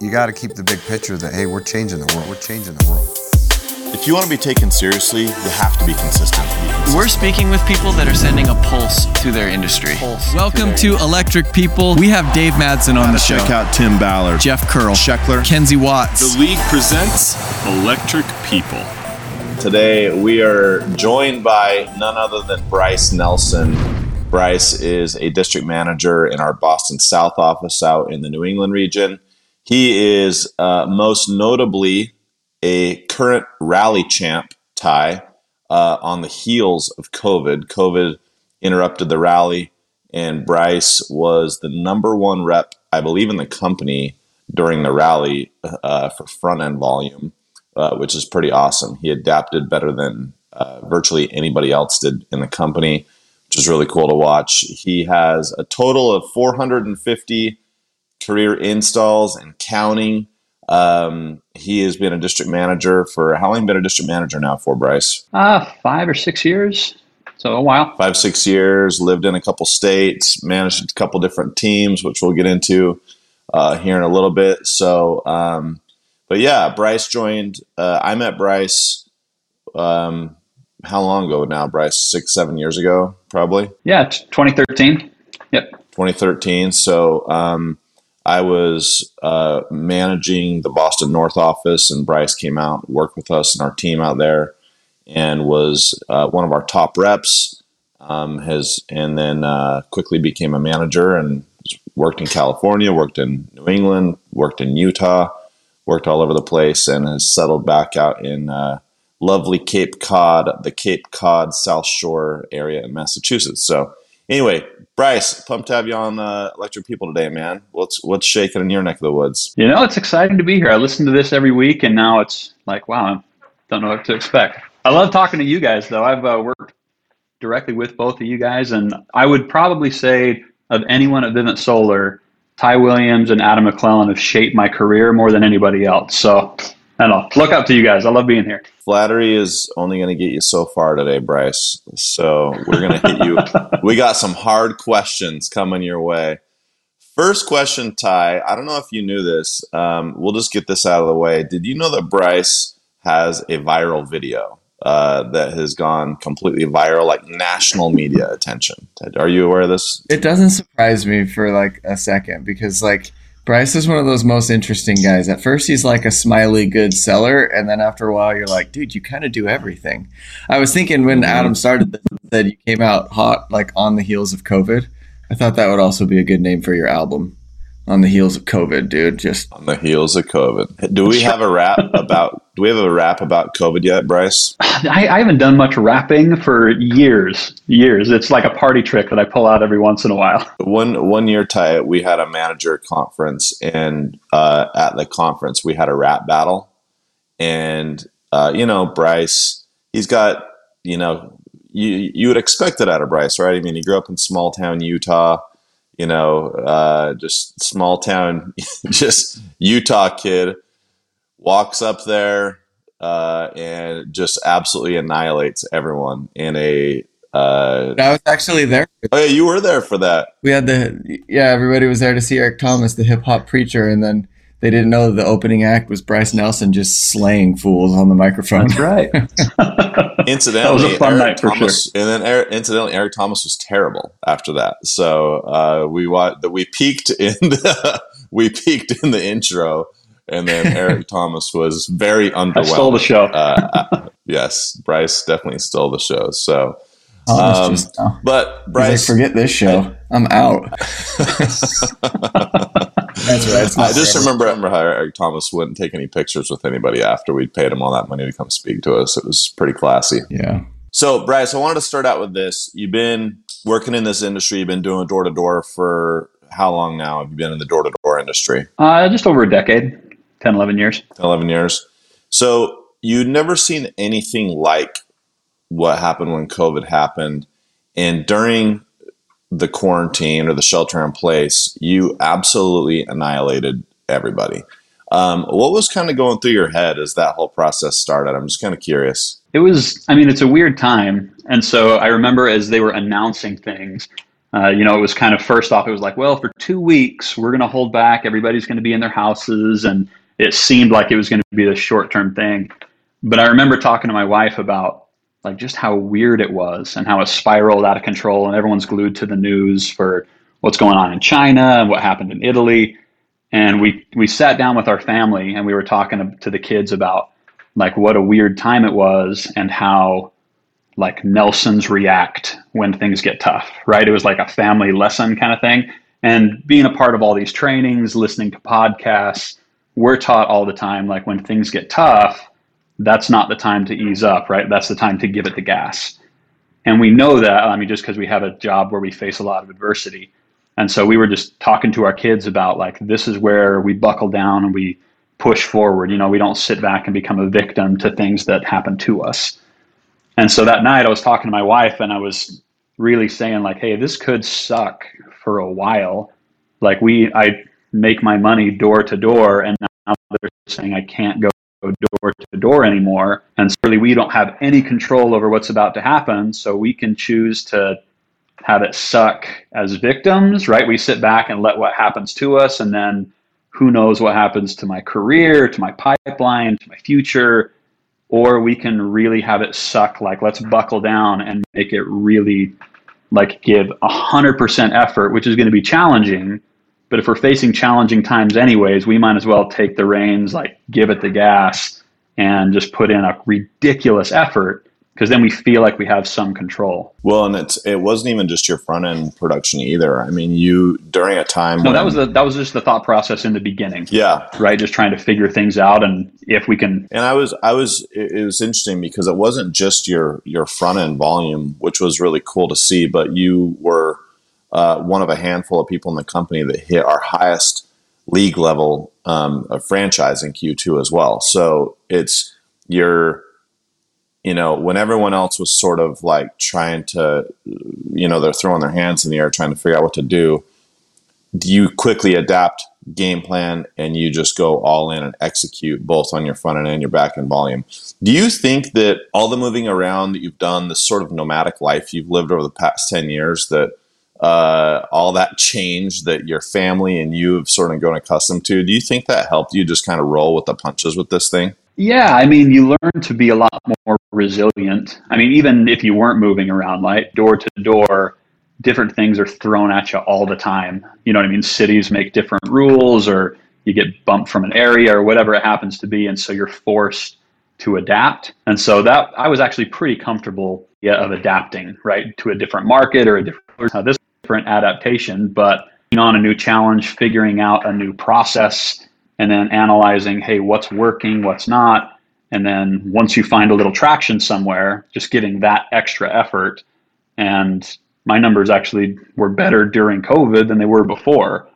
you got to keep the big picture that hey, we're changing the world. We're changing the world. If you want to be taken seriously, you have to be consistent. We're speaking with people that are sending a pulse to their industry. Pulse Welcome to, to Electric People. We have Dave Madsen on the show. Check out Tim Ballard, Jeff Curl, Sheckler, Kenzie Watts. The league presents Electric People. Today we are joined by none other than Bryce Nelson. Bryce is a district manager in our Boston South office out in the New England region. He is uh, most notably a current rally champ Ty uh, on the heels of COVID. COVID interrupted the rally, and Bryce was the number one rep, I believe, in the company during the rally uh, for front end volume, uh, which is pretty awesome. He adapted better than uh, virtually anybody else did in the company, which is really cool to watch. He has a total of 450 career installs and counting. Um, he has been a district manager for how long? Been a district manager now for Bryce? Uh, five or six years. So a while. Five six years. Lived in a couple states. Managed a couple different teams, which we'll get into uh, here in a little bit. So, um, but yeah, Bryce joined. Uh, I met Bryce. Um, how long ago now, Bryce? Six, seven years ago, probably. Yeah, 2013. Yep. 2013. So, um, I was uh, managing the Boston North office, and Bryce came out, worked with us and our team out there, and was uh, one of our top reps. Um, has and then uh, quickly became a manager and worked in California, worked in New England, worked in Utah, worked all over the place, and has settled back out in uh, lovely Cape Cod, the Cape Cod South Shore area in Massachusetts. So anyway, Bryce, pumped to have you on uh, Electric People today, man. What's what's shaking in your neck of the woods? You know, it's exciting to be here. I listen to this every week, and now it's like, wow, I don't know what to expect. I love talking to you guys, though. I've uh, worked directly with both of you guys, and I would probably say of anyone at Vivint Solar, Ty Williams and Adam McClellan have shaped my career more than anybody else. So I don't know. Look up to you guys. I love being here. Flattery is only going to get you so far today, Bryce. So we're going to hit you. we got some hard questions coming your way. First question, Ty. I don't know if you knew this. Um, we'll just get this out of the way. Did you know that Bryce has a viral video uh, that has gone completely viral, like national media attention? Are you aware of this? It doesn't surprise me for like a second because, like, Bryce is one of those most interesting guys. At first, he's like a smiley, good seller, and then after a while, you're like, dude, you kind of do everything. I was thinking when mm-hmm. Adam started this, that you came out hot, like on the heels of COVID. I thought that would also be a good name for your album on the heels of COVID, dude. Just on the heels of COVID. Do we have a rap about? Do we have a rap about COVID yet, Bryce? I, I, haven't done much rapping for years. Years. It's like a party trick that I pull out every once in a while. One one year, Ty, we had a manager conference, and uh, at the conference, we had a rap battle, and uh, you know, Bryce, he's got you know. You, you would expect it out of Bryce, right? I mean, he grew up in small town Utah you know, uh, just small town, just Utah kid walks up there uh, and just absolutely annihilates everyone in a. Uh, I was actually there. Oh yeah, you were there for that. We had the yeah, everybody was there to see Eric Thomas, the hip hop preacher, and then they didn't know the opening act was Bryce Nelson just slaying fools on the microphone. That's right. incidentally, that was a fun Eric night Thomas, for sure. And then Eric, incidentally, Eric Thomas was terrible after that. So uh, we that we peaked in the we peaked in the intro, and then Eric Thomas was very underwhelming. I stole the show. uh, yes, Bryce definitely stole the show. So. Um, just, but Bryce, like, forget this show. I, I'm out. That's right. I just remember, remember how Eric Thomas wouldn't take any pictures with anybody after we'd paid him all that money to come speak to us. It was pretty classy. Yeah. So, Bryce, I wanted to start out with this. You've been working in this industry. You've been doing door to door for how long now? Have you been in the door to door industry? Uh, just over a decade, 10, 11 years. 10, 11 years. So, you'd never seen anything like what happened when COVID happened. And during the quarantine or the shelter in place, you absolutely annihilated everybody. Um, what was kind of going through your head as that whole process started? I'm just kind of curious. It was, I mean, it's a weird time. And so I remember as they were announcing things, Uh, you know, it was kind of first off, it was like, well, for two weeks, we're going to hold back. Everybody's going to be in their houses. And it seemed like it was going to be the short term thing. But I remember talking to my wife about like just how weird it was and how it spiraled out of control. And everyone's glued to the news for what's going on in China and what happened in Italy. And we, we sat down with our family and we were talking to the kids about like what a weird time it was and how like Nelsons react when things get tough, right? It was like a family lesson kind of thing. And being a part of all these trainings, listening to podcasts, we're taught all the time like when things get tough, that's not the time to ease up, right? That's the time to give it the gas. And we know that, I mean, just because we have a job where we face a lot of adversity. And so we were just talking to our kids about like, this is where we buckle down and we push forward. You know, we don't sit back and become a victim to things that happen to us. And so that night I was talking to my wife and I was really saying like, hey, this could suck for a while. Like we I make my money door to door and now they're saying I can't go door to door anymore. And certainly we don't have any control over what's about to happen. So we can choose to have it suck as victims, right? We sit back and let what happens to us and then who knows what happens to my career, to my pipeline, to my future, or we can really have it suck like let's buckle down and make it really like give a hundred percent effort, which is going to be challenging. But if we're facing challenging times anyways, we might as well take the reins, like give it the gas and just put in a ridiculous effort because then we feel like we have some control. Well, and it's it wasn't even just your front end production either. I mean, you during a time. No, when, that was the, that was just the thought process in the beginning. Yeah, right. Just trying to figure things out, and if we can. And I was I was it was interesting because it wasn't just your your front end volume, which was really cool to see, but you were uh, one of a handful of people in the company that hit our highest league level um, of franchise in Q2 as well. So it's your you know, when everyone else was sort of like trying to, you know, they're throwing their hands in the air trying to figure out what to do, you quickly adapt game plan and you just go all in and execute both on your front end and your back end volume? Do you think that all the moving around that you've done, this sort of nomadic life you've lived over the past 10 years, that uh, all that change that your family and you have sort of grown accustomed to, do you think that helped you just kind of roll with the punches with this thing? Yeah, I mean, you learn to be a lot more resilient. I mean, even if you weren't moving around, like door to door, different things are thrown at you all the time. You know what I mean? Cities make different rules, or you get bumped from an area, or whatever it happens to be, and so you're forced to adapt. And so that I was actually pretty comfortable yeah, of adapting, right, to a different market or a different this adaptation, but on a new challenge, figuring out a new process and then analyzing, hey, what's working, what's not. And then once you find a little traction somewhere, just getting that extra effort. And my numbers actually were better during COVID than they were before.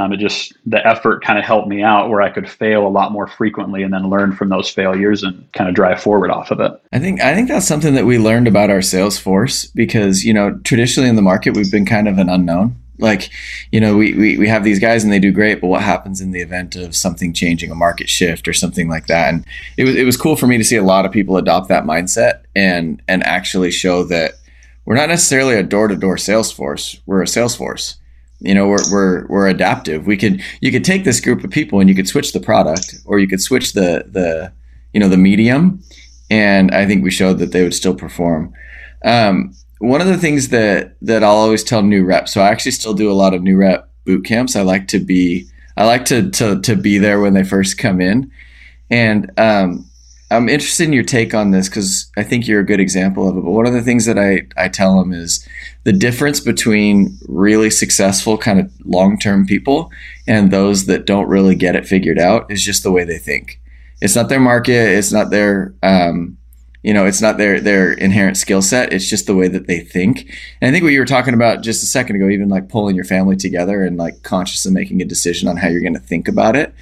Um, it just, the effort kind of helped me out where I could fail a lot more frequently and then learn from those failures and kind of drive forward off of it. I think, I think that's something that we learned about our sales force because, you know, traditionally in the market, we've been kind of an unknown like, you know, we, we, we have these guys and they do great, but what happens in the event of something changing, a market shift or something like that? And it was it was cool for me to see a lot of people adopt that mindset and and actually show that we're not necessarily a door to door sales force. We're a sales force. You know, we're, we're we're adaptive. We could you could take this group of people and you could switch the product or you could switch the the you know the medium, and I think we showed that they would still perform. Um, one of the things that that I'll always tell new reps. So I actually still do a lot of new rep boot camps. I like to be I like to to to be there when they first come in, and um, I'm interested in your take on this because I think you're a good example of it. But one of the things that I I tell them is the difference between really successful kind of long term people and those that don't really get it figured out is just the way they think. It's not their market. It's not their um, you know it's not their their inherent skill set it's just the way that they think and i think what you were talking about just a second ago even like pulling your family together and like consciously making a decision on how you're going to think about it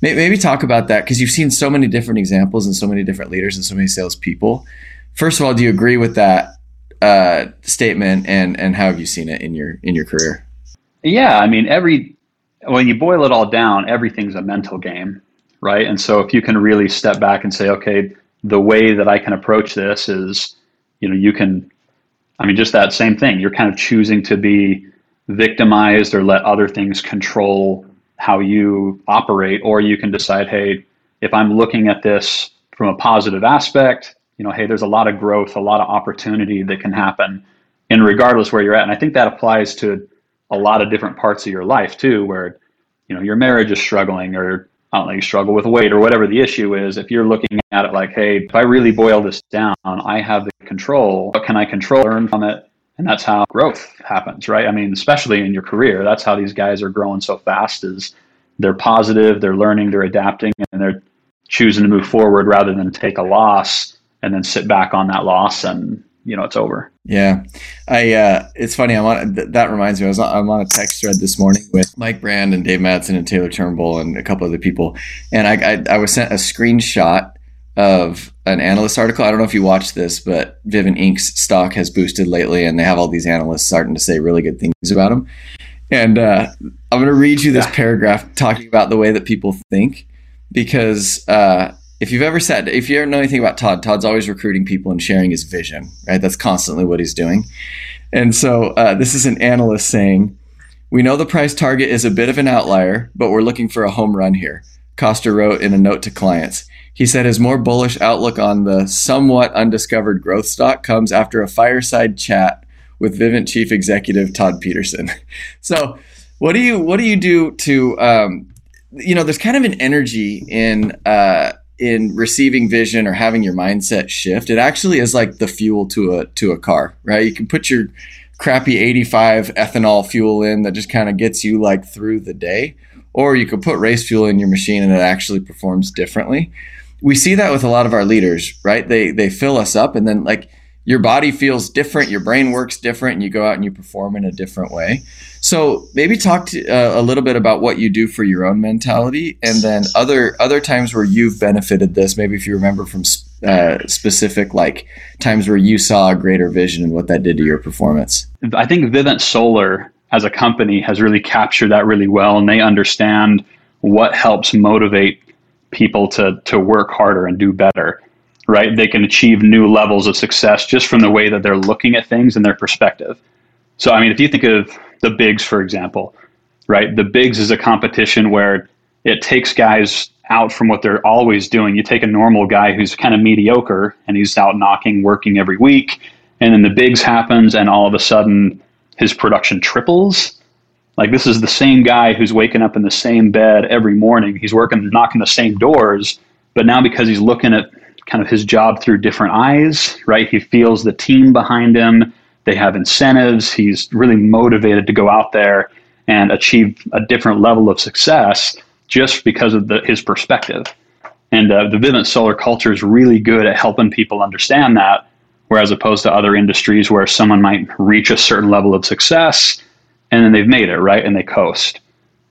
maybe talk about that because you've seen so many different examples and so many different leaders and so many salespeople. First of all do you agree with that uh, statement and and how have you seen it in your in your career? Yeah i mean every when you boil it all down everything's a mental game right? And so if you can really step back and say okay the way that I can approach this is, you know, you can I mean, just that same thing. You're kind of choosing to be victimized or let other things control how you operate, or you can decide, hey, if I'm looking at this from a positive aspect, you know, hey, there's a lot of growth, a lot of opportunity that can happen, and regardless where you're at. And I think that applies to a lot of different parts of your life too, where you know your marriage is struggling, or I don't know, you struggle with weight, or whatever the issue is. If you're looking at it like, hey, if I really boil this down, I have the control. What can I control? Learn from it. And that's how growth happens, right? I mean, especially in your career, that's how these guys are growing so fast is they're positive, they're learning, they're adapting, and they're choosing to move forward rather than take a loss and then sit back on that loss and you know it's over. Yeah, I. Uh, it's funny. I'm on. Th- that reminds me. I was on, I'm on a text thread this morning with Mike Brand and Dave Madsen and Taylor Turnbull and a couple other people, and I, I, I was sent a screenshot of an analyst article. I don't know if you watched this, but Vivint Inc.'s stock has boosted lately, and they have all these analysts starting to say really good things about them. And uh, I'm going to read you this paragraph talking about the way that people think, because uh, if you've ever said, if you ever know anything about Todd, Todd's always recruiting people and sharing his vision, right? That's constantly what he's doing. And so uh, this is an analyst saying, "We know the price target is a bit of an outlier, but we're looking for a home run here." Costa wrote in a note to clients. He said his more bullish outlook on the somewhat undiscovered growth stock comes after a fireside chat with Vivint chief executive Todd Peterson. so, what do you what do you do to um, you know? There's kind of an energy in uh, in receiving vision or having your mindset shift. It actually is like the fuel to a to a car, right? You can put your crappy 85 ethanol fuel in that just kind of gets you like through the day or you could put race fuel in your machine and it actually performs differently we see that with a lot of our leaders, right? They they fill us up, and then like your body feels different, your brain works different, and you go out and you perform in a different way. So maybe talk to, uh, a little bit about what you do for your own mentality, and then other other times where you've benefited this. Maybe if you remember from uh, specific like times where you saw a greater vision and what that did to your performance. I think Vivint Solar as a company has really captured that really well, and they understand what helps motivate people to to work harder and do better right? They can achieve new levels of success just from the way that they're looking at things and their perspective. So i mean if you think of the bigs for example right? The bigs is a competition where it takes guys out from what they're always doing. You take a normal guy who's kind of mediocre and he's out knocking working every week and then the bigs happens and all of a sudden his production triples like this is the same guy who's waking up in the same bed every morning. He's working, knocking the same doors, but now because he's looking at kind of his job through different eyes, right? He feels the team behind him. They have incentives. He's really motivated to go out there and achieve a different level of success just because of the, his perspective. And uh, the Vivint Solar culture is really good at helping people understand that, whereas opposed to other industries where someone might reach a certain level of success and then they've made it right and they coast.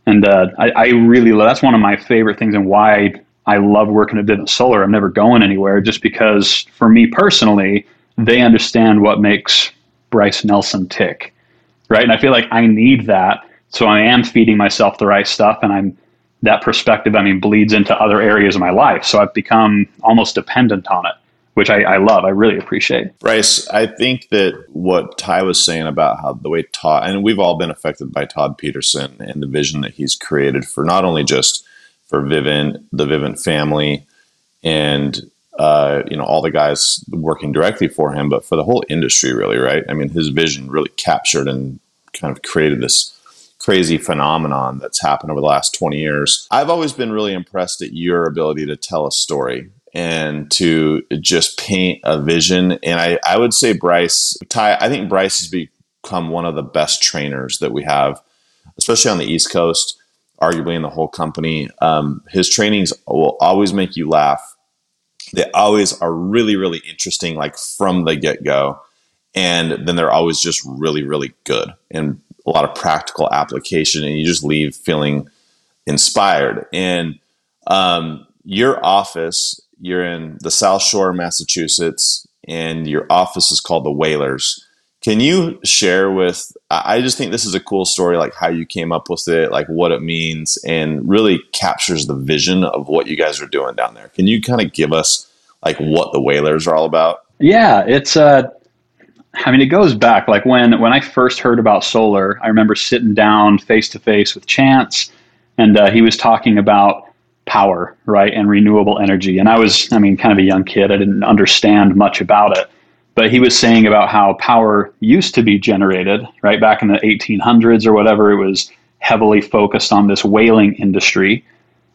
And uh, I, I, really love that's one of my favorite things and why I love working at Vivint Solar. I'm never going anywhere just because for me personally, they understand what makes Bryce Nelson tick, right? And I feel like I need that, so I am feeding myself the right stuff, and I'm that perspective. I mean, bleeds into other areas of my life, so I've become almost dependent on it which I, I, love. I really appreciate. Bryce, I think that what Ty was saying about how the way Todd, and we've all been affected by Todd Peterson and the vision that he's created for not only just for Vivint, the Vivint family, and uh, you know all the guys working directly for him, but for the whole industry, really, right? I mean, his vision really captured and kind of created this crazy phenomenon that's happened over the last 20 years. I've always been really impressed at your ability to tell a story and to just paint a vision. And I, I would say Bryce, Ty, I think Bryce has become one of the best trainers that we have, especially on the East Coast, arguably in the whole company. Um, his trainings will always make you laugh. They always are really, really interesting, like from the get go. And then they're always just really, really good and a lot of practical application. And you just leave feeling inspired. And um, your office you're in the South Shore, Massachusetts, and your office is called the Whalers. Can you share with? I just think this is a cool story, like how you came up with it, like what it means, and really captures the vision of what you guys are doing down there. Can you kind of give us like what the Whalers are all about? Yeah, it's uh, I mean, it goes back like when when I first heard about solar. I remember sitting down face to face with Chance, and uh, he was talking about power, right, and renewable energy. And I was, I mean, kind of a young kid. I didn't understand much about it, but he was saying about how power used to be generated, right, back in the 1800s or whatever. It was heavily focused on this whaling industry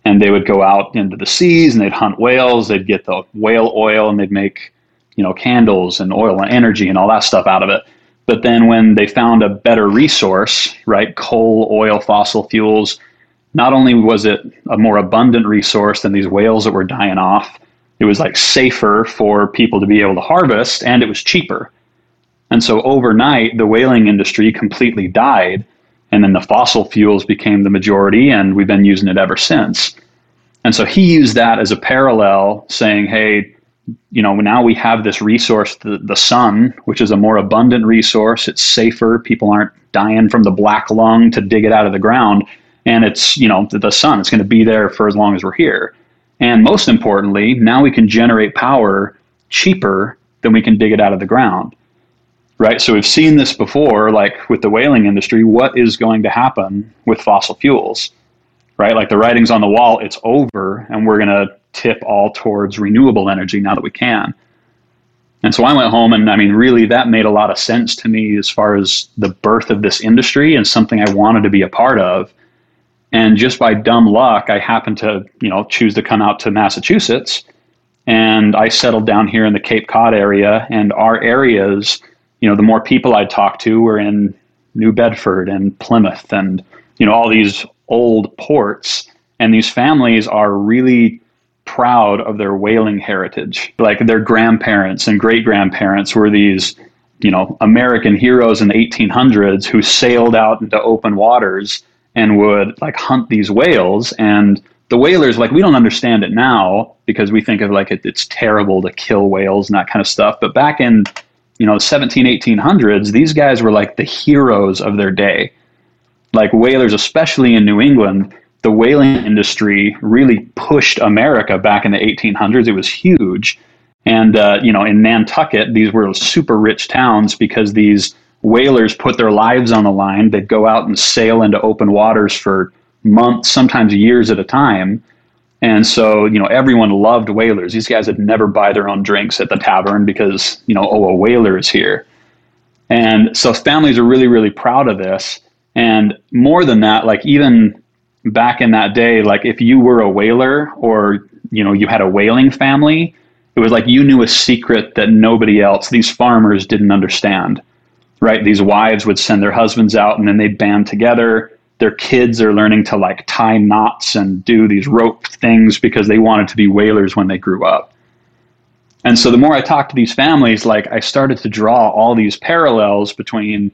and they would go out into the seas and they'd hunt whales they'd get the whale oil and they'd make you know candles and oil and energy and all that stuff out of it but then when they found a better resource right coal oil fossil fuels not only was it a more abundant resource than these whales that were dying off it was like safer for people to be able to harvest and it was cheaper and so overnight the whaling industry completely died and then the fossil fuels became the majority, and we've been using it ever since. And so he used that as a parallel, saying, hey, you know, now we have this resource, the, the sun, which is a more abundant resource. It's safer. People aren't dying from the black lung to dig it out of the ground. And it's, you know, the, sun, it's going to be there for as long as we're here. And most importantly, now we can generate power cheaper than we can dig it out of the ground right? So we've seen this before, like with the whaling industry. What is going to happen with fossil fuels, right? Like the writing's on the wall, it's over, and we're going to tip all towards renewable energy now that we can. And so I went home, and I mean, really, that made a lot of sense to me as far as the birth of this industry and something I wanted to be a part of. And just by dumb luck, I happened to, you know, choose to come out to Massachusetts, and I settled down here in the Cape Cod area, and our areas you know, the more people I talked to were in New Bedford and Plymouth and, you know, all these old ports. And these families are really proud of their whaling heritage. Like their grandparents and great grandparents were these, you know, American heroes in the 1800s who sailed out into open waters and would like hunt these whales. And the whalers, like, we don't understand it now because we think of like it, it's terrible to kill whales and that kind of stuff. But back in you know, 17, 1800s, these guys were like the heroes of their day. Like whalers, especially in New England, the whaling industry really pushed America back in the 1800s. It was huge. And, uh, you know, in Nantucket, these were super rich towns because these whalers put their lives on the line. They'd go out and sail into open waters for months, sometimes years at a time. And so, you know, everyone loved whalers. These guys would never buy their own drinks at the tavern because, you know, oh, a whaler is here. And so families are really, really proud of this. And more than that, like even back in that day, like if you were a whaler or, you know, you had a whaling family, it was like you knew a secret that nobody else, these farmers didn't understand, right? These wives would send their husbands out and then they'd band together their kids are learning to like tie knots and do these rope things because they wanted to be whalers when they grew up. And so the more I talked to these families, like I started to draw all these parallels between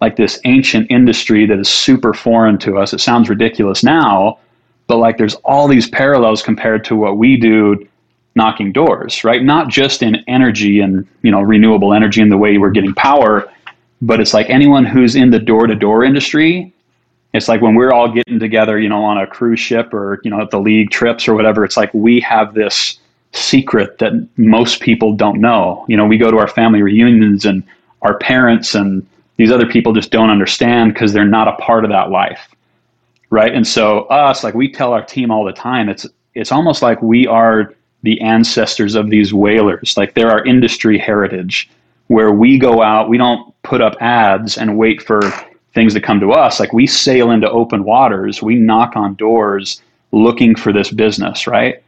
like this ancient industry that is super foreign to us. It sounds ridiculous now, but like there's all these parallels compared to what we do knocking doors, right? Not just in energy and, you know, renewable energy and the way we're getting power, but it's like anyone who's in the door to door industry it's like when we're all getting together, you know, on a cruise ship or, you know, at the league trips or whatever, it's like we have this secret that most people don't know. You know, we go to our family reunions and our parents and these other people just don't understand because they're not a part of that life. Right. And so us, like we tell our team all the time, it's it's almost like we are the ancestors of these whalers. Like they're our industry heritage where we go out, we don't put up ads and wait for things to come to us like we sail into open waters we knock on doors looking for this business right?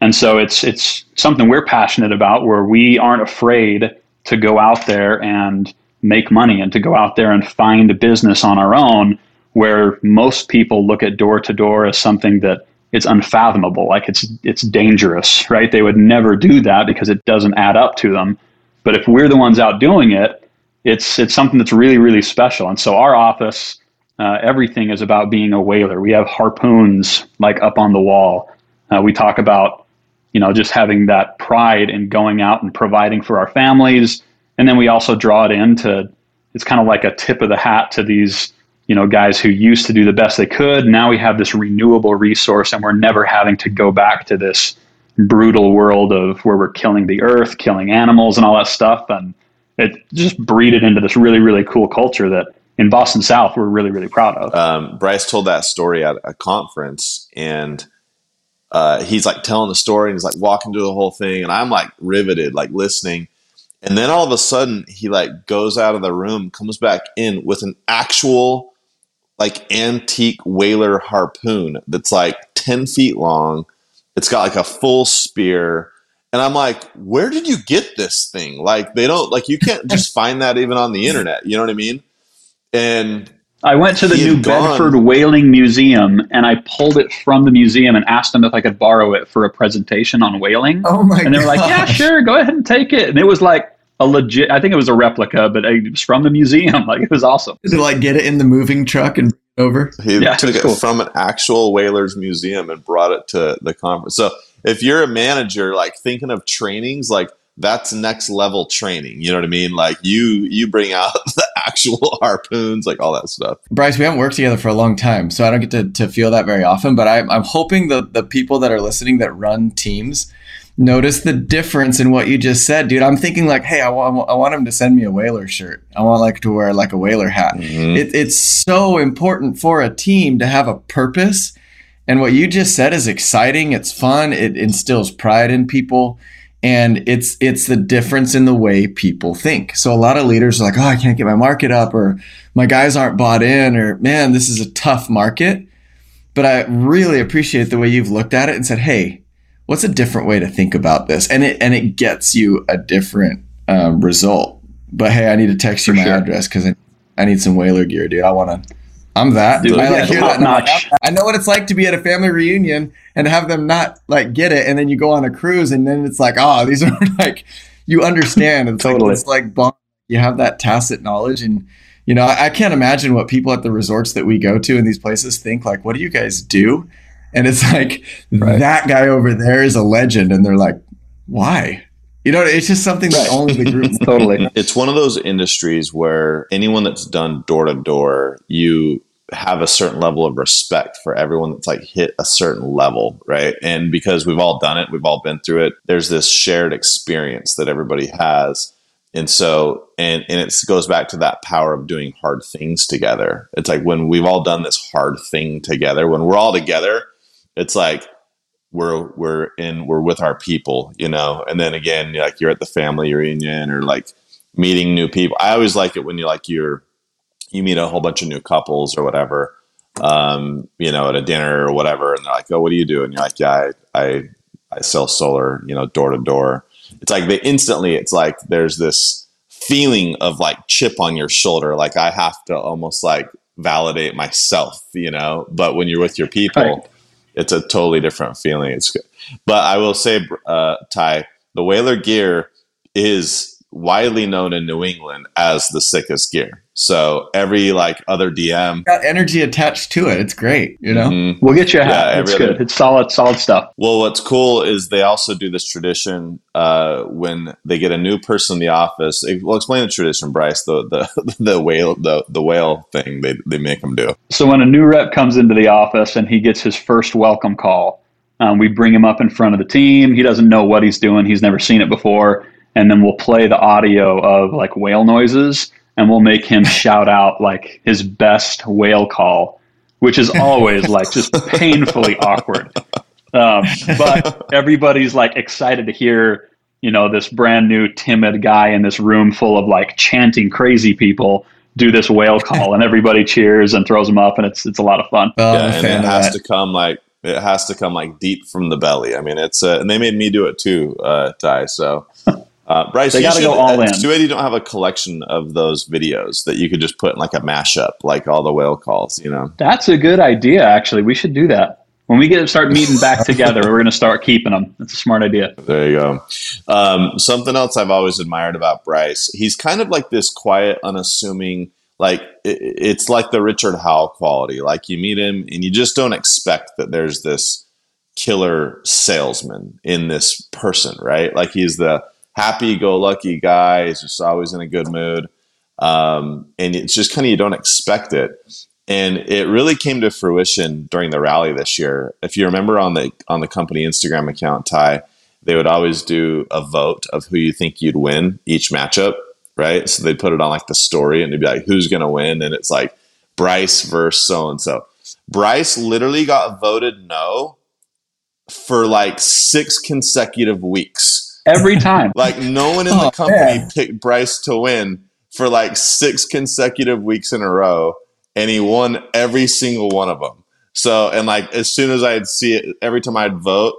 And so it's it's something we're passionate about where we aren't afraid to go out there and make money and to go out there and find a business on our own where most people look at door to door as something that it's unfathomable like it's it's dangerous right? They would never do that because it doesn't add up to them. But if we're the ones out doing it it's it's something that's really really special. And so our office, uh, everything is about being a whaler. We have harpoons like up on the wall. Uh, we talk about you know just having that pride in going out and providing for our families, and then we also draw it into it's kind of like a tip of the hat to these you know guys who used to do the best they could. Now we have this renewable resource, and we're never having to go back to this brutal world of where we're killing the earth, killing animals, and all that stuff. And it just breed it into this really really cool culture that in Boston South we're really really proud of. um, Bryce told that story at a conference, and uh, he's like telling the story, and he's like walking through the whole thing, and I'm like riveted, like listening. And then all of a sudden, he like goes out of the room, comes back in with an actual like antique whaler harpoon that's like ten feet long. It's got like a full spear. And I'm like, where did you get this thing? Like, they don't, like, you can't just find that even on the internet. You know what I mean? And I went to the New had gone- Bedford Whaling Museum and I pulled it from the museum and asked them if I could borrow it for a presentation on whaling. Oh my and they were like, "Yeah, sure, go ahead and take it." And it was like a legit. I think it was a replica, but it was from the museum. Like it was awesome. To like get it in the moving truck and over. He Yeah, took it's it cool. from an actual whalers museum and brought it to the conference. So if you're a manager, like thinking of trainings, like that's next level training. You know what I mean? Like you you bring out the actual harpoons, like all that stuff. Bryce, we haven't worked together for a long time, so I don't get to, to feel that very often. But I'm, I'm hoping the, the people that are listening that run teams notice the difference in what you just said, dude. I'm thinking like, hey, I want I want him to send me a whaler shirt. I want like to wear like a whaler hat. Mhm. It, it's so important for a team to have a purpose. And what you just said is exciting. It's fun. It instills pride in people. And it's it's the difference in the way people think. So a lot of leaders are like, oh, I can't get my market up, or my guys aren't bought in, or man, this is a tough market. But I really appreciate the way you've looked at it and said, hey, what's a different way to think about this? And it and it gets you a different um, result. But hey, I need to text you For my sure. address because I, I need some whaler gear, dude. I want to. I'm that. Dude, I like hear that. and I'm like, top-notch. I know what it's like to be at a family reunion and have them not like get it, and then you go on a cruise, and then it's like, oh, these are like you understand. It's Totally. like it's like bond. You have that tacit knowledge, and you know, I, I can't imagine what people at the resorts that we go to in these places think. Like, what do you guys do? And it's like Right. that guy over there is a legend, and they're like, why? You know, it's just something that Right. only the group. Totally. It's one of those industries where anyone that's done door to door, you have a certain level of respect for everyone that's like hit a certain level, right? And because we've all done it, we've all been through it, there's this shared experience that everybody has. And so, and, and it goes back to that power of doing hard things together. It's like when we've all done this hard thing together, when we're all together, it's like we're we're in we're with our people, you know. And then again, like you're at the family reunion or like meeting new people. I always like it when you like you're you meet a whole bunch of new couples or whatever, um, you know, at a dinner or whatever, and they're like, "Oh, what do you do?" And you're like, "Yeah, I I, I sell solar, you know, door to door." It's like they instantly, it's like there's this feeling of like chip on your shoulder, like I have to almost like validate myself, you know. But when you're with your people, Right. It's a totally different feeling. It's good. But I will say, uh, Ty, the Whaler gear is widely known in New England as the sickest gear. So every like other DM, Got energy attached to it. It's great. You know. Mhm. We'll get you a Yeah, hat. every it's good. other- It's solid, solid stuff. Well, what's cool is they also do this tradition uh, when they get a new person in the office. Well, explain the tradition, Bryce. The the the whale the the whale thing they they make them do. So when a new rep comes into the office and he gets his first welcome call, um, we bring him up in front of the team. He doesn't know what he's doing. He's never seen it before. And then we'll play the audio of like whale noises and we'll make him shout out like his best whale call, which is always like just painfully awkward. Um, but everybody's like excited to hear, you know, this brand new timid guy in this room full of like chanting crazy people do this whale call and everybody cheers and throws them up and it's it's a lot of fun. Oh, yeah, and it has to come like it has to come like deep from the belly. I mean, it's uh, and they made me do it too, uh, Ty. So. Uh, Bryce, They you gotta should- go all uh, in. You don't have a collection of those videos that you could just put in like a mashup, like all the whale calls. You know, That's a good idea actually. We should do that. When we get start meeting back together, we're going to start keeping them. That's a smart idea. There you go. Um, something else I've always admired about Bryce, he's kind of like this quiet, unassuming, like it, it's like the Richard Howell quality. Like you meet him and you just don't expect that there's this killer salesman in this person, right? Like he's the happy go lucky guy. He's just always in a good mood. Um, and it's just kind of, you don't expect it. And it really came to fruition during the rally this year. If you remember on the on the company Instagram account, Ty, they would always do a vote of who you think you'd win each matchup. right? So they'd put it on like the story and they'd be like, who's going to win? And it's like Bryce versus so and so. Bryce literally got voted no for like six consecutive weeks. Every time. Like no one in Oh, the company man. picked Bryce to win for like six consecutive weeks in a row, and he won every single one of them. So, and like as soon as I'd see it, every time I'd vote,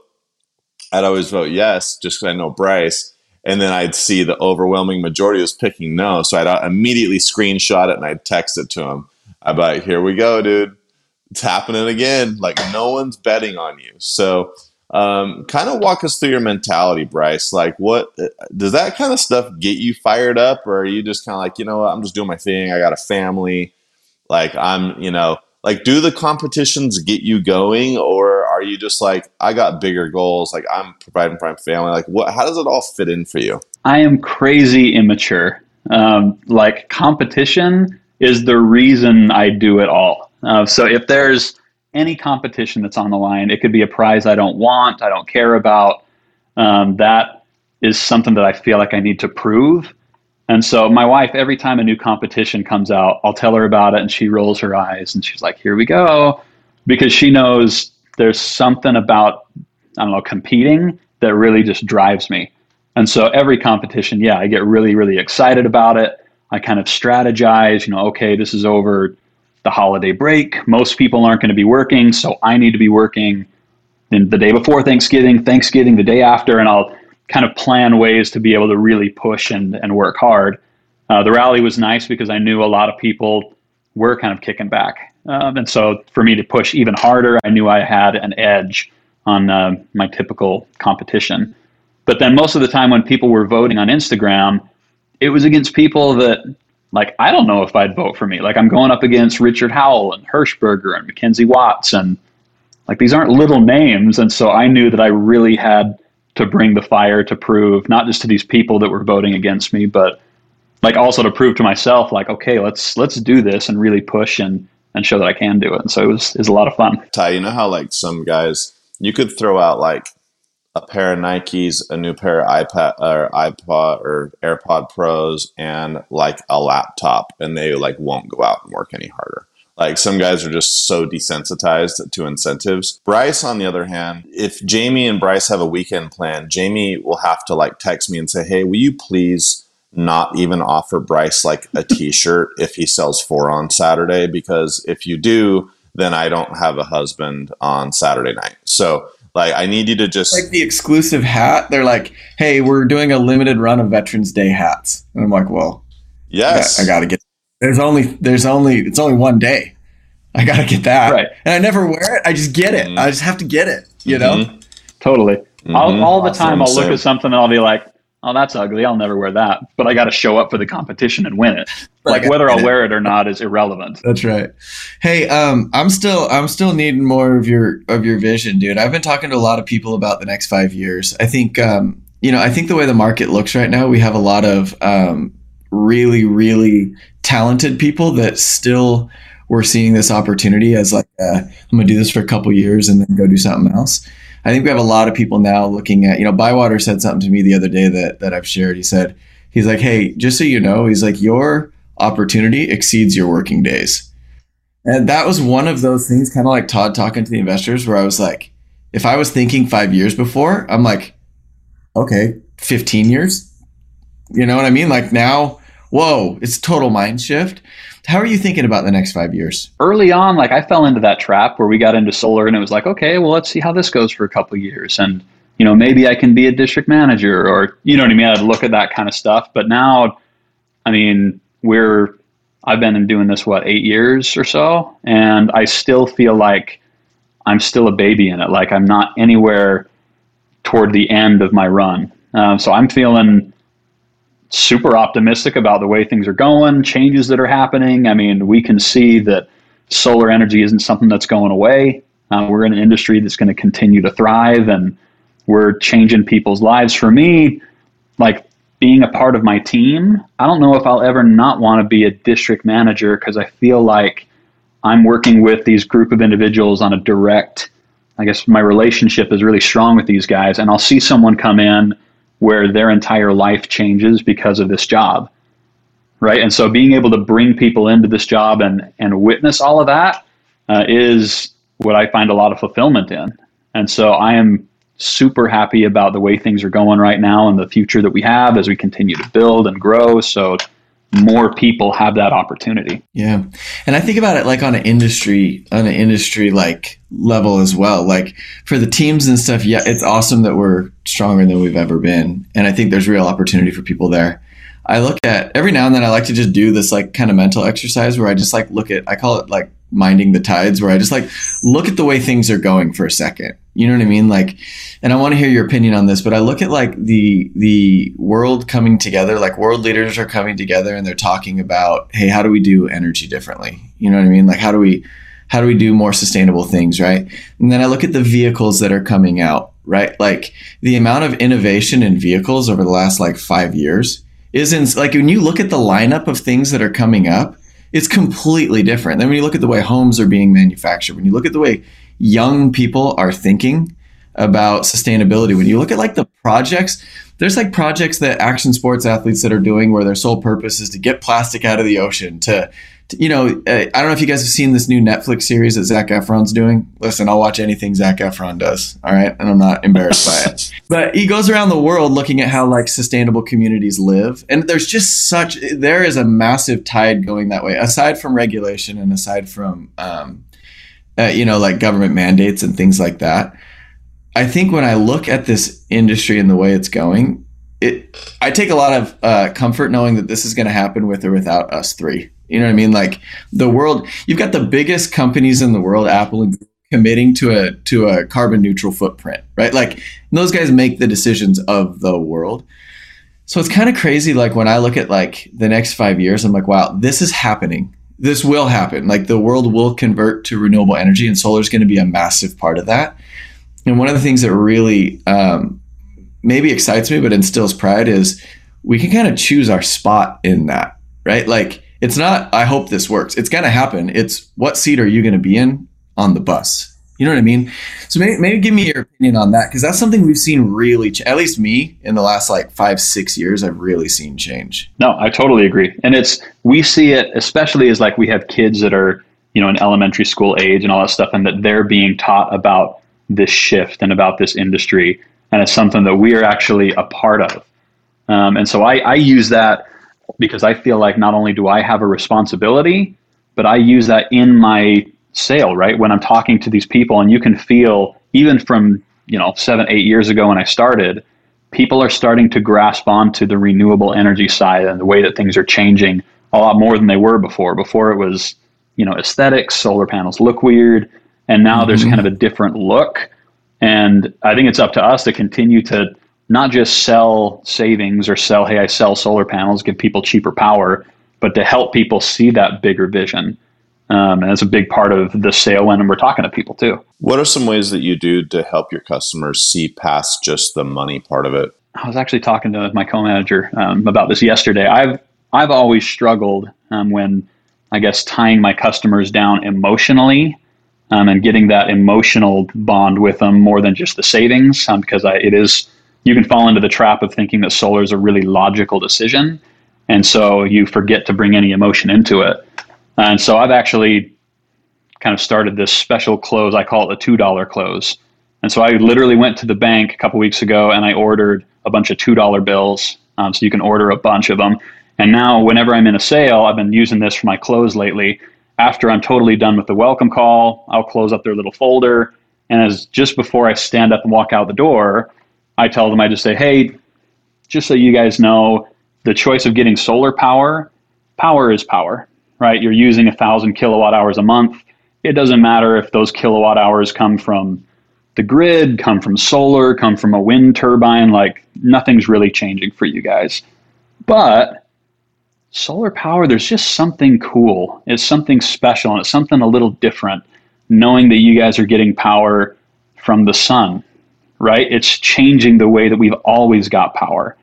I'd always vote yes, just because I know Bryce. And then I'd see the overwhelming majority was picking no. So I'd uh, immediately screenshot it and I'd text it to him. I'd be like, here we go, dude. It's happening again. Like no one's betting on you. So um, kind of walk us through your mentality, Bryce. Like what does that kind of stuff get you fired up? Or are you just kind of like, you know what, I'm just doing my thing. I got a family. Like I'm, you know, like do the competitions get you going or are you just like i got bigger goals like i'm providing for my family like what how does it all fit in for you I am crazy immature. Um, like competition is the reason I do it all. Uh, so if there's any competition that's on the line, it could be a prize I don't want, I don't care about. Um, that is something that I feel like I need to prove. And so my wife, every time a new competition comes out, I'll tell her about it, and she rolls her eyes and she's like, "Here we go," because she knows there's something about I don't know competing that really just drives me. And so every competition, yeah, I get really, really excited about it. I kind of strategize, you know, okay, this is over the holiday break. Most people aren't going to be working, so I need to be working in the day before Thanksgiving, Thanksgiving the day after, and I'll kind of plan ways to be able to really push and, and work hard. Uh, the rally was nice because I knew a lot of people were kind of kicking back. Um, and so for me to push even harder, I knew I had an edge on uh, my typical competition. But then most of the time when people were voting on Instagram, it was against people that, like, I don't know if I'd vote for me. Like, I'm going up against Richard Howell and Hirschberger and Mackenzie Watts. And, like, these aren't little names. And so I knew that I really had to bring the fire to prove, not just to these people that were voting against me, but like also to prove to myself, like, okay, let's let's do this and really push and and show that I can do it. And so it was, was a lot of fun. ty you know how like some guys you could throw out like a pair of nikes a new pair of ipad or ipod or airpod pros and like a laptop and they like won't go out and work any harder like some guys are just so desensitized to incentives. Bryce, on the other hand, if Jamie and Bryce have a weekend plan, Jamie will have to like text me and say, Hey, will you please not even offer Bryce like a t shirt if he sells four on Saturday? Because if you do, then I don't have a husband on Saturday night. So like I need you to just like the exclusive hat. They're like, "Hey, we're doing a limited run of Veterans Day hats," and I'm like, "Well, yes. I got to get. There's only there's only it's only one day. I got to get that, Right. And I never wear it. I just get it. Mhm. I just have to get it. You know, Mhm. Totally. I'll, Mhm. all the Awesome. time, I'll look at something and I'll be like, "Oh, that's ugly. I'll never wear that." But I got to show up for the competition and win it. Like whether I'll wear it or not is irrelevant. That's right. Hey, um, I'm still I'm still needing more of your of your vision, dude. I've been talking to a lot of people about the next five years. I think um, you know, I think the way the market looks right now, we have a lot of um, really, really talented people that still we're seeing this opportunity as like uh, I'm gonna do this for a couple years and then go do something else. I think we have a lot of people now looking at you know, Bywater said something to me the other day that that I've shared. He said he's like, hey, just so you know, he's like your opportunity exceeds your working days. And that was one of those things, kind of like Todd talking to the investors, where I was like, if I was thinking five years before, I'm like, okay, 15 years. You know what I mean? Like now, whoa, it's total mind shift. How are you thinking about the next five years? Early on, like I fell into that trap where we got into solar and it was like, okay, well, let's see how this goes for a couple years. And, you know, maybe I can be a district manager or, you know what I mean? I'd look at that kind of stuff. But now, I mean, we're, I've been doing this, what, eight years or so? And I still feel like I'm still a baby in it. Like I'm not anywhere toward the end of my run. Um, so I'm feeling super optimistic about the way things are going, changes that are happening. I mean, we can see that solar energy isn't something that's going away. Uh, we're in an industry that's going to continue to thrive and we're changing people's lives. For me, like being a part of my team, I don't know if I'll ever not want to be a district manager because I feel like I'm working with these group of individuals on a direct, I guess my relationship is really strong with these guys. And I'll see someone come in where their entire life changes because of this job. right? And so being able to bring people into this job and and witness all of that uh, is what I find a lot of fulfillment in. And so I am super happy about the way things are going right now and the future that we have as we continue to build and grow. So more people have that opportunity. Yeah. And I think about it like on an industry on an industry like level as well. Like for the teams and stuff, yeah, it's awesome that we're stronger than we've ever been. And I think there's real opportunity for people there. I look at every now and then I like to just do this like kind of mental exercise where I just like look at I call it like minding the tides where I just like look at the way things are going for a second. You know what I mean? Like and I want to hear your opinion on this, but I look at like the the world coming together, like world leaders are coming together and they're talking about, hey, how do we do energy differently? You know what I mean? Like how do we how do we do more sustainable things, right? And then I look at the vehicles that are coming out, right? Like the amount of innovation in vehicles over the last like 5 years is in like when you look at the lineup of things that are coming up, it's completely different. Then when you look at the way homes are being manufactured, when you look at the way young people are thinking about sustainability, when you look at like the projects, there's like projects that action sports athletes that are doing where their sole purpose is to get plastic out of the ocean to you know, uh, I don't know if you guys have seen this new Netflix series that Zac Efron's doing. Listen, I'll watch anything Zac Efron does. All right. And I'm not embarrassed by it. But he goes around the world looking at how like sustainable communities live. And there's just such, there is a massive tide going that way, aside from regulation and aside from, um, uh, you know, like government mandates and things like that. I think when I look at this industry and the way it's going, it, I take a lot of uh, comfort knowing that this is going to happen with or without us three you know what I mean? Like the world, you've got the biggest companies in the world, Apple and committing to a to a carbon neutral footprint, right? Like those guys make the decisions of the world. So it's kind of crazy. Like when I look at like the next five years, I'm like, wow, this is happening. This will happen. Like the world will convert to renewable energy, and solar is going to be a massive part of that. And one of the things that really um, maybe excites me, but instills pride, is we can kind of choose our spot in that, right? Like it's not, I hope this works. It's going to happen. It's what seat are you going to be in on the bus? You know what I mean? So maybe, maybe give me your opinion on that because that's something we've seen really, ch- at least me, in the last like five, six years, I've really seen change. No, I totally agree. And it's, we see it, especially as like we have kids that are, you know, in elementary school age and all that stuff, and that they're being taught about this shift and about this industry. And it's something that we are actually a part of. Um, and so I, I use that because I feel like not only do I have a responsibility, but I use that in my sale, right? When I'm talking to these people, and you can feel even from, you know, seven, eight years ago when I started, people are starting to grasp onto the renewable energy side and the way that things are changing a lot more than they were before. Before it was, you know, aesthetics, solar panels look weird, and now mm-hmm. there's kind of a different look. And I think it's up to us to continue to not just sell savings or sell, hey, I sell solar panels, give people cheaper power, but to help people see that bigger vision. Um, and that's a big part of the sale when we're talking to people too. What are some ways that you do to help your customers see past just the money part of it? I was actually talking to my co-manager um, about this yesterday. I've I've always struggled um, when I guess tying my customers down emotionally um, and getting that emotional bond with them more than just the savings um, because I, it is you can fall into the trap of thinking that solar is a really logical decision. And so you forget to bring any emotion into it. And so I've actually kind of started this special close. I call it the $2 close. And so I literally went to the bank a couple weeks ago and I ordered a bunch of $2 bills. Um, so you can order a bunch of them. And now, whenever I'm in a sale, I've been using this for my close lately. After I'm totally done with the welcome call, I'll close up their little folder. And as just before I stand up and walk out the door, I tell them, I just say, hey, just so you guys know, the choice of getting solar power, power is power, right? You're using a thousand kilowatt hours a month. It doesn't matter if those kilowatt hours come from the grid, come from solar, come from a wind turbine, like nothing's really changing for you guys. But solar power, there's just something cool. It's something special and it's something a little different knowing that you guys are getting power from the sun, right? It's changing the way that we've always got power.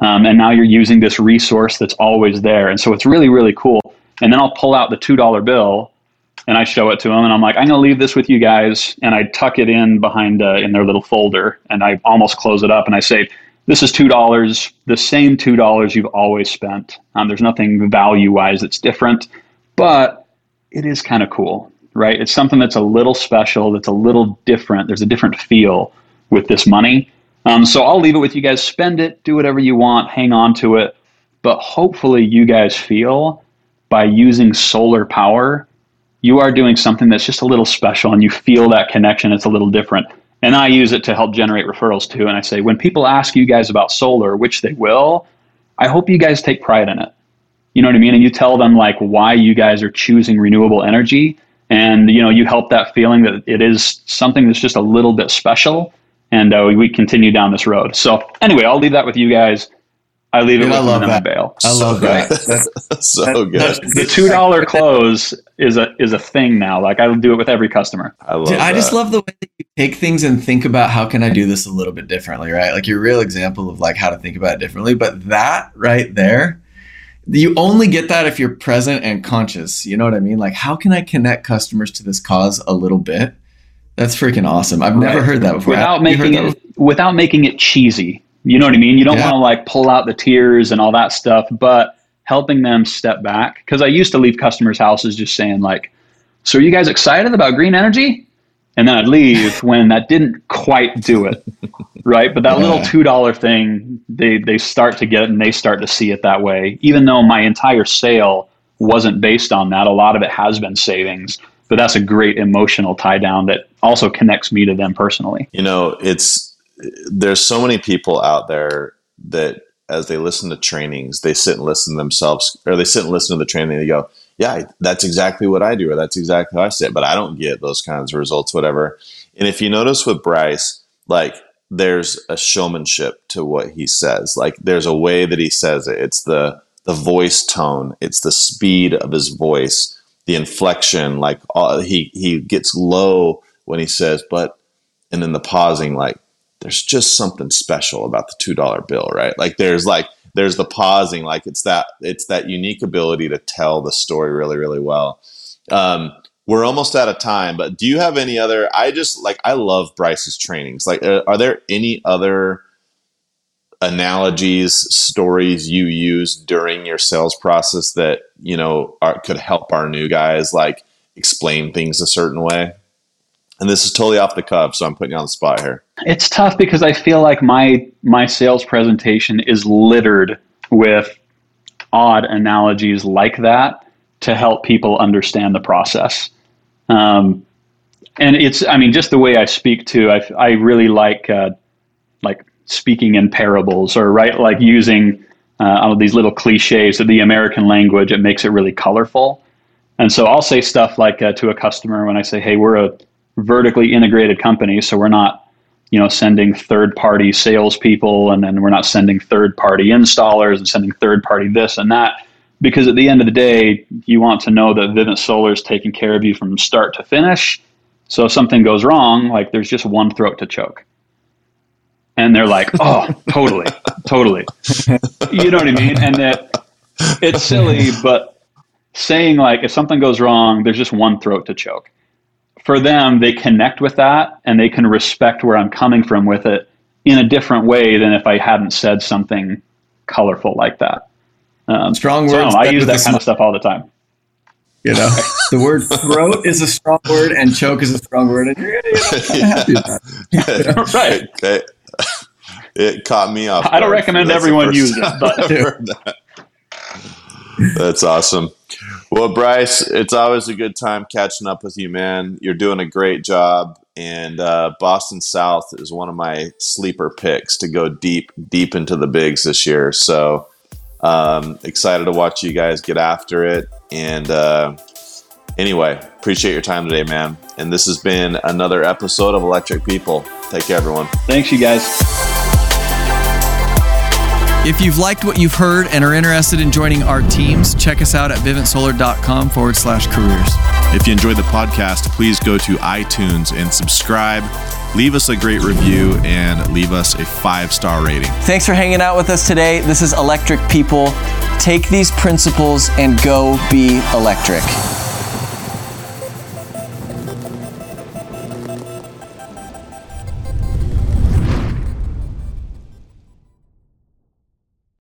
Um, and now you're using this resource that's always there. And so it's really, really cool. And then I'll pull out the $2 bill and I show it to them and I'm like, I'm going to leave this with you guys. And I tuck it in behind uh, in their little folder and I almost close it up and I say, this is two dollars, the same two dollars you've always spent. Um, there's nothing value wise that's different, but it is kind of cool, right? It's something that's a little special, that's a little different. There's a different feel with this money. Um, so I'll leave it with you guys. Spend it, do whatever you want, hang on to it. But hopefully, you guys feel by using solar power, you are doing something that's just a little special and you feel that connection. It's a little different. And I use it to help generate referrals too. And I say, when people ask you guys about solar, which they will, I hope you guys take pride in it. You know what I mean? And you tell them like why you guys are choosing renewable energy. And, you know, you help that feeling that it is something that's just a little bit special. And uh, we continue down this road. So, anyway, I'll leave that with you guys. I leave it Dude, I with love them that. and bail. I love that. That's, so good. The two dollar close is a is a thing now. Like I would do it with every customer. I love. Dude, I just love the way that you take things and think about how can I do this a little bit differently, right? Like your real example of like how to think about it differently. But that right there, you only get that if you're present and conscious. You know what I mean? Like how can I connect customers to this cause a little bit? That's freaking awesome. I've never Right. heard that before. Without Have you heard making that it without making it cheesy. You know what I mean? You don't Yeah. want to like pull out the tears and all that stuff, but helping them step back. Because I used to leave customers' houses just saying like, "So are you guys excited about green energy?" And then I'd leave when that didn't quite do it, right? But that little two dollar thing, they they start to get it and they start to see it that way. Even though my entire sale wasn't based on that, a lot of it has been savings. But that's a great emotional tie down that also connects me to them personally. You know, it's there's so many people out there that as they listen to trainings, they sit and listen themselves, or they sit and listen to the training. They go, "Yeah, that's exactly what I do, or that's exactly how I say it." But I don't get those kinds of results, whatever. And if you notice with Bryce, like there's a showmanship to what he says. Like there's a way that he says it. It's the the voice tone. It's the speed of his voice, the inflection. Like all, he he gets low when he says, but and then the pausing. Like there's just something special about the two dollar bill, right? Like there's like there's the pausing. Like it's that it's that unique ability to tell the story really really well. Um, we're almost out of time, but do you have any other? I just like I love Bryce's trainings. Like, uh, are there any other analogies, stories you use during your sales process that you know are, could help our new guys like explain things a certain way? And this is totally off the cuff, so I'm putting you on the spot here. It's tough because I feel like my my sales presentation is littered with odd analogies like that to help people understand the process. Um, and it's, I mean, just the way I speak too. I, I really like uh, like speaking in parables or right, like using uh, all of these little cliches of the American language. It makes it really colorful. And so I'll say stuff like uh, to a customer when I say, "Hey, we're a vertically integrated company, so we're not, you know, sending third-party salespeople, and then we're not sending third-party installers and sending third-party this and that." Because at the end of the day, you want to know that Vivint Solar is taking care of you from start to finish. So if something goes wrong, like there's just one throat to choke. And they're like, oh, totally, totally. You know what I mean? And that it's silly, but saying like if something goes wrong, there's just one throat to choke. For them, they connect with that and they can respect where I'm coming from with it in a different way than if I hadn't said something colorful like that. Um, Strong so I, words know, I use that a kind of stuff all the time. You know, the word throat is a strong word and choke is a strong word, and you're, you're kind happy. Right. Okay. It caught me off. I don't recommend everyone use it, but- that. That's awesome. Well, Bryce, it's always a good time catching up with you, man. You're doing a great job, and uh, Boston South is one of my sleeper picks to go deep, deep into the bigs this year. So um, excited to watch you guys get after it. And uh, anyway, appreciate your time today, man. And this has been another episode of Electric People. Take care, everyone. Thanks, you guys. If you've liked what you've heard and are interested in joining our teams, check us out at vivintsolar.com forward slash careers. If you enjoyed the podcast, please go to iTunes and subscribe. Leave us a great review and leave us a five star rating. Thanks for hanging out with us today. This is Electric People. Take these principles and go be electric.